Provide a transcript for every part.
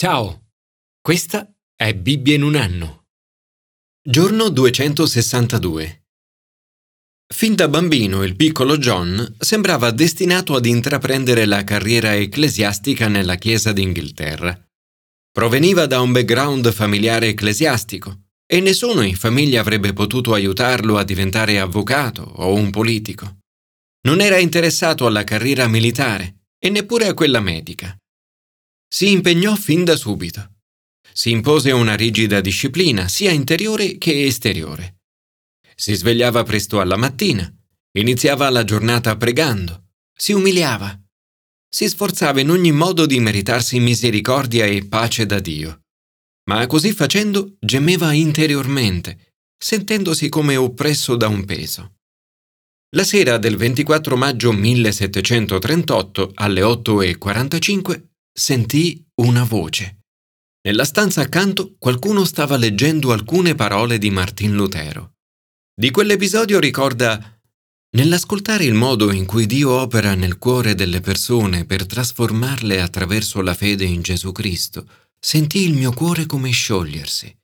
Ciao, questa è Bibbia in un anno. Giorno 262. Fin da bambino il piccolo John sembrava destinato ad intraprendere la carriera ecclesiastica nella Chiesa d'Inghilterra. Proveniva da un background familiare ecclesiastico e nessuno in famiglia avrebbe potuto aiutarlo a diventare avvocato o un politico. Non era interessato alla carriera militare e neppure a quella medica. Si impegnò fin da subito. Si impose una rigida disciplina, sia interiore che esteriore. Si svegliava presto alla mattina, iniziava la giornata pregando, si umiliava, si sforzava in ogni modo di meritarsi misericordia e pace da Dio. Ma così facendo gemeva interiormente, sentendosi come oppresso da un peso. La sera del 24 maggio 1738 alle 8.45 sentì una voce. Nella stanza accanto qualcuno stava leggendo alcune parole di Martin Lutero. Di quell'episodio ricorda Nell'ascoltare il modo in cui Dio opera nel cuore delle persone per trasformarle attraverso la fede in Gesù Cristo, sentì il mio cuore come sciogliersi.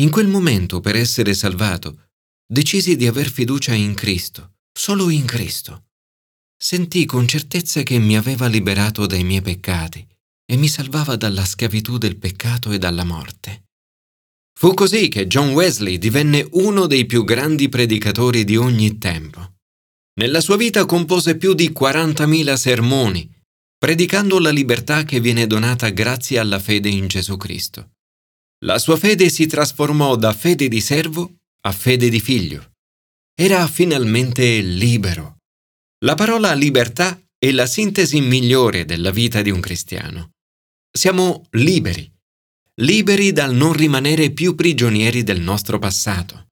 In quel momento, per essere salvato, decisi di aver fiducia in Cristo, solo in Cristo. Sentì con certezza che mi aveva liberato dai miei peccati e mi salvava dalla schiavitù del peccato e dalla morte. Fu così che John Wesley divenne uno dei più grandi predicatori di ogni tempo. Nella sua vita compose più di 40.000 sermoni, predicando la libertà che viene donata grazie alla fede in Gesù Cristo. La sua fede si trasformò da fede di servo a fede di figlio. Era finalmente libero. La parola libertà è la sintesi migliore della vita di un cristiano. Siamo liberi, liberi dal non rimanere più prigionieri del nostro passato.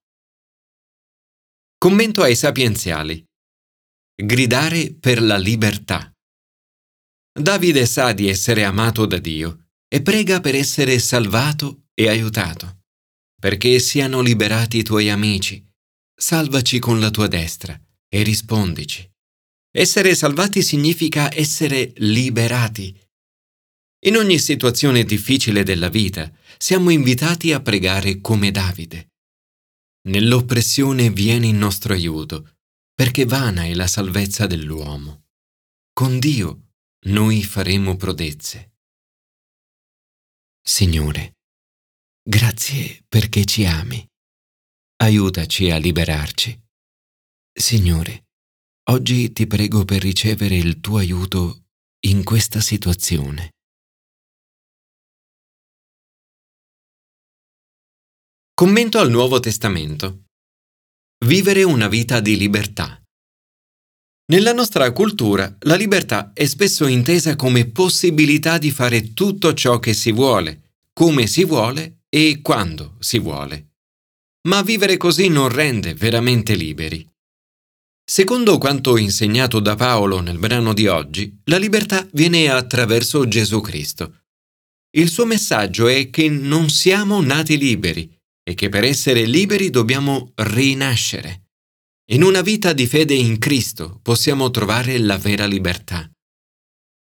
Commento ai sapienziali. Gridare per la libertà. Davide sa di essere amato da Dio e prega per essere salvato e aiutato, perché siano liberati i tuoi amici. Salvaci con la tua destra e rispondici. Essere salvati significa essere liberati in ogni situazione difficile della vita siamo invitati a pregare come Davide. Nell'oppressione vieni in nostro aiuto, perché vana è la salvezza dell'uomo. Con Dio noi faremo prodezze. Signore, grazie perché ci ami. Aiutaci a liberarci. Signore, oggi ti prego per ricevere il tuo aiuto in questa situazione. Commento al Nuovo Testamento. Vivere una vita di libertà. Nella nostra cultura la libertà è spesso intesa come possibilità di fare tutto ciò che si vuole, come si vuole e quando si vuole. Ma vivere così non rende veramente liberi. Secondo quanto insegnato da Paolo nel brano di oggi, la libertà viene attraverso Gesù Cristo. Il suo messaggio è che non siamo nati liberi, e che per essere liberi dobbiamo rinascere. In una vita di fede in Cristo possiamo trovare la vera libertà.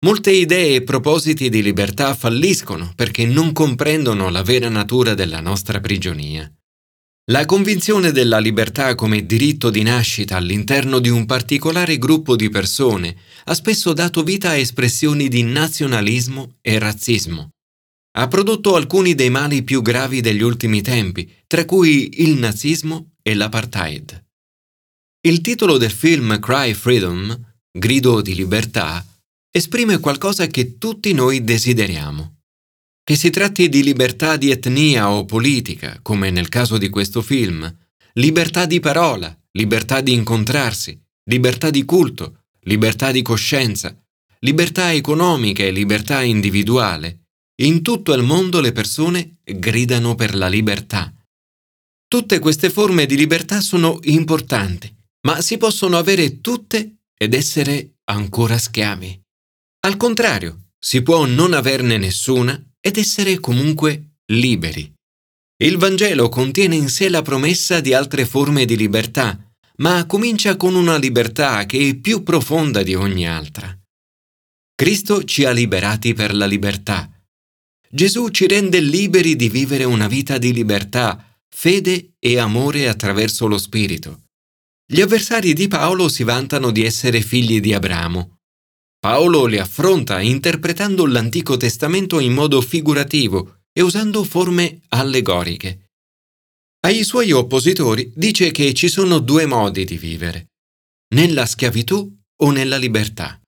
Molte idee e propositi di libertà falliscono perché non comprendono la vera natura della nostra prigionia. La convinzione della libertà come diritto di nascita all'interno di un particolare gruppo di persone ha spesso dato vita a espressioni di nazionalismo e razzismo ha prodotto alcuni dei mali più gravi degli ultimi tempi, tra cui il nazismo e l'apartheid. Il titolo del film Cry Freedom, Grido di libertà, esprime qualcosa che tutti noi desideriamo. Che si tratti di libertà di etnia o politica, come nel caso di questo film, libertà di parola, libertà di incontrarsi, libertà di culto, libertà di coscienza, libertà economica e libertà individuale, in tutto il mondo le persone gridano per la libertà. Tutte queste forme di libertà sono importanti, ma si possono avere tutte ed essere ancora schiavi. Al contrario, si può non averne nessuna ed essere comunque liberi. Il Vangelo contiene in sé la promessa di altre forme di libertà, ma comincia con una libertà che è più profonda di ogni altra. Cristo ci ha liberati per la libertà Gesù ci rende liberi di vivere una vita di libertà, fede e amore attraverso lo Spirito. Gli avversari di Paolo si vantano di essere figli di Abramo. Paolo li affronta interpretando l'Antico Testamento in modo figurativo e usando forme allegoriche. Ai suoi oppositori dice che ci sono due modi di vivere, nella schiavitù o nella libertà.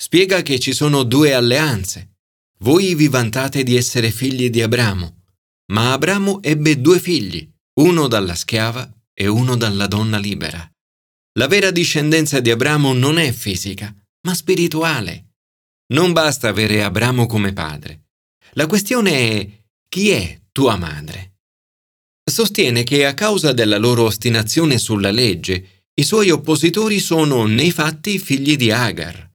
Spiega che ci sono due alleanze. Voi vi vantate di essere figli di Abramo, ma Abramo ebbe due figli, uno dalla schiava e uno dalla donna libera. La vera discendenza di Abramo non è fisica, ma spirituale. Non basta avere Abramo come padre. La questione è chi è tua madre? Sostiene che a causa della loro ostinazione sulla legge, i suoi oppositori sono nei fatti figli di Agar.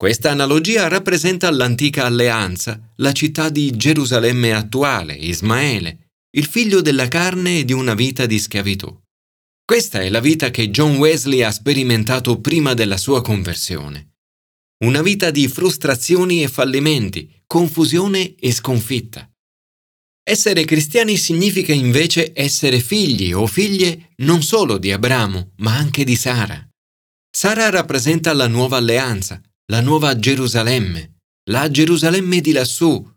Questa analogia rappresenta l'antica alleanza, la città di Gerusalemme attuale, Ismaele, il figlio della carne e di una vita di schiavitù. Questa è la vita che John Wesley ha sperimentato prima della sua conversione. Una vita di frustrazioni e fallimenti, confusione e sconfitta. Essere cristiani significa invece essere figli o figlie non solo di Abramo, ma anche di Sara. Sara rappresenta la nuova alleanza, la nuova Gerusalemme, la Gerusalemme di lassù,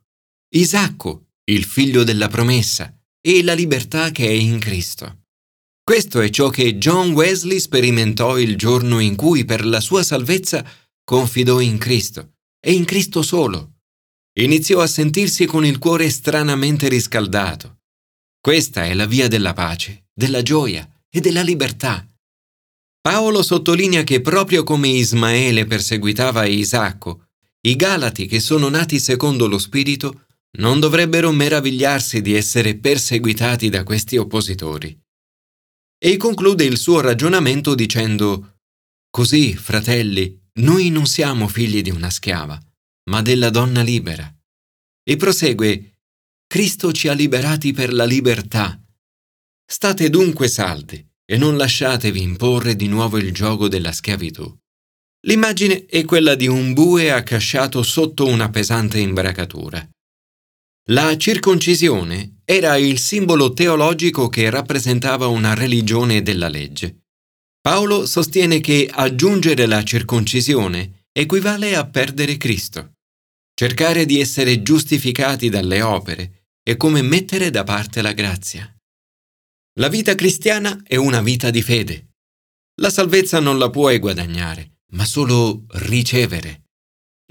Isacco, il figlio della promessa, e la libertà che è in Cristo. Questo è ciò che John Wesley sperimentò il giorno in cui per la sua salvezza confidò in Cristo, e in Cristo solo. Iniziò a sentirsi con il cuore stranamente riscaldato. Questa è la via della pace, della gioia e della libertà. Paolo sottolinea che proprio come Ismaele perseguitava Isacco, i Galati che sono nati secondo lo Spirito non dovrebbero meravigliarsi di essere perseguitati da questi oppositori. E conclude il suo ragionamento dicendo Così, fratelli, noi non siamo figli di una schiava, ma della donna libera. E prosegue Cristo ci ha liberati per la libertà. State dunque saldi e non lasciatevi imporre di nuovo il gioco della schiavitù. L'immagine è quella di un bue accasciato sotto una pesante imbracatura. La circoncisione era il simbolo teologico che rappresentava una religione della legge. Paolo sostiene che aggiungere la circoncisione equivale a perdere Cristo. Cercare di essere giustificati dalle opere è come mettere da parte la grazia. La vita cristiana è una vita di fede. La salvezza non la puoi guadagnare, ma solo ricevere.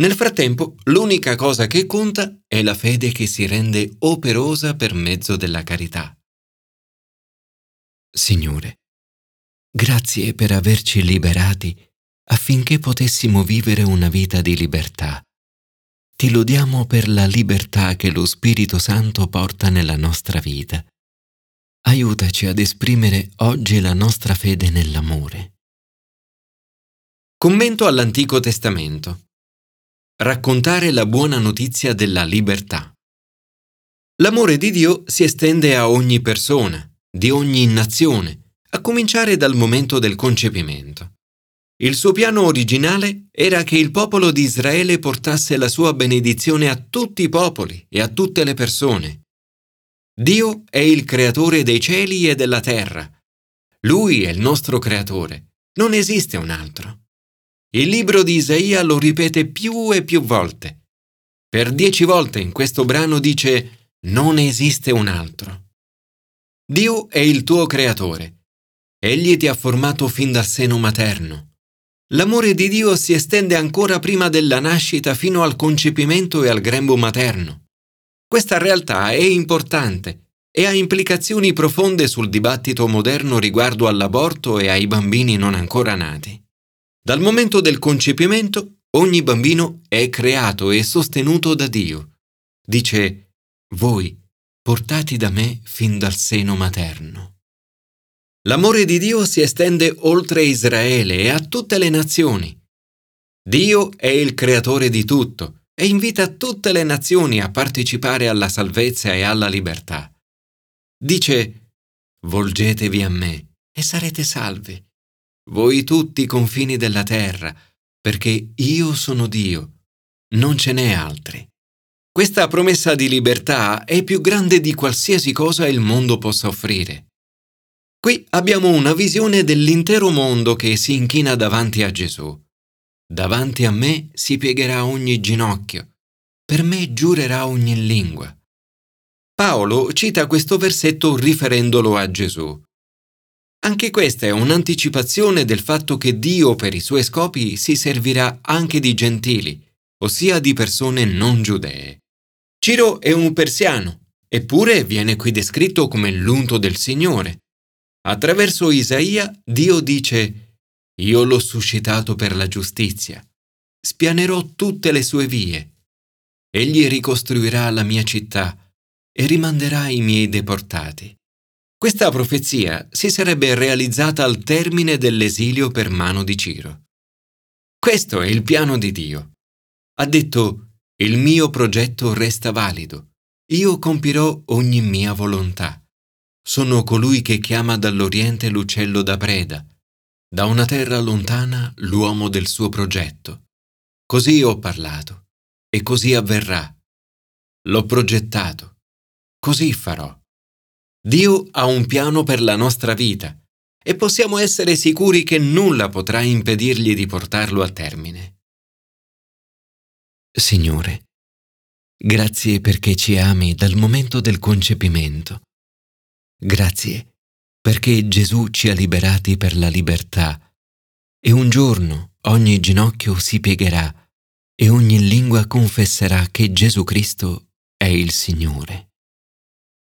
Nel frattempo, l'unica cosa che conta è la fede che si rende operosa per mezzo della carità. Signore, grazie per averci liberati affinché potessimo vivere una vita di libertà. Ti lodiamo per la libertà che lo Spirito Santo porta nella nostra vita aiutaci ad esprimere oggi la nostra fede nell'amore. Commento all'Antico Testamento. Raccontare la buona notizia della libertà. L'amore di Dio si estende a ogni persona, di ogni nazione, a cominciare dal momento del concepimento. Il suo piano originale era che il popolo di Israele portasse la sua benedizione a tutti i popoli e a tutte le persone, Dio è il creatore dei cieli e della terra. Lui è il nostro creatore. Non esiste un altro. Il libro di Isaia lo ripete più e più volte. Per dieci volte in questo brano dice non esiste un altro. Dio è il tuo creatore. Egli ti ha formato fin dal seno materno. L'amore di Dio si estende ancora prima della nascita fino al concepimento e al grembo materno. Questa realtà è importante e ha implicazioni profonde sul dibattito moderno riguardo all'aborto e ai bambini non ancora nati. Dal momento del concepimento, ogni bambino è creato e sostenuto da Dio. Dice, voi, portati da me fin dal seno materno. L'amore di Dio si estende oltre Israele e a tutte le nazioni. Dio è il creatore di tutto e invita tutte le nazioni a partecipare alla salvezza e alla libertà. Dice, volgetevi a me e sarete salvi, voi tutti i confini della terra, perché io sono Dio, non ce n'è altri. Questa promessa di libertà è più grande di qualsiasi cosa il mondo possa offrire. Qui abbiamo una visione dell'intero mondo che si inchina davanti a Gesù. Davanti a me si piegherà ogni ginocchio, per me giurerà ogni lingua. Paolo cita questo versetto riferendolo a Gesù. Anche questa è un'anticipazione del fatto che Dio per i suoi scopi si servirà anche di gentili, ossia di persone non giudee. Ciro è un persiano, eppure viene qui descritto come l'unto del Signore. Attraverso Isaia Dio dice io l'ho suscitato per la giustizia. Spianerò tutte le sue vie. Egli ricostruirà la mia città e rimanderà i miei deportati. Questa profezia si sarebbe realizzata al termine dell'esilio per mano di Ciro. Questo è il piano di Dio. Ha detto, il mio progetto resta valido. Io compirò ogni mia volontà. Sono colui che chiama dall'Oriente l'uccello da preda da una terra lontana l'uomo del suo progetto. Così ho parlato e così avverrà. L'ho progettato, così farò. Dio ha un piano per la nostra vita e possiamo essere sicuri che nulla potrà impedirgli di portarlo a termine. Signore, grazie perché ci ami dal momento del concepimento. Grazie perché Gesù ci ha liberati per la libertà e un giorno ogni ginocchio si piegherà e ogni lingua confesserà che Gesù Cristo è il Signore.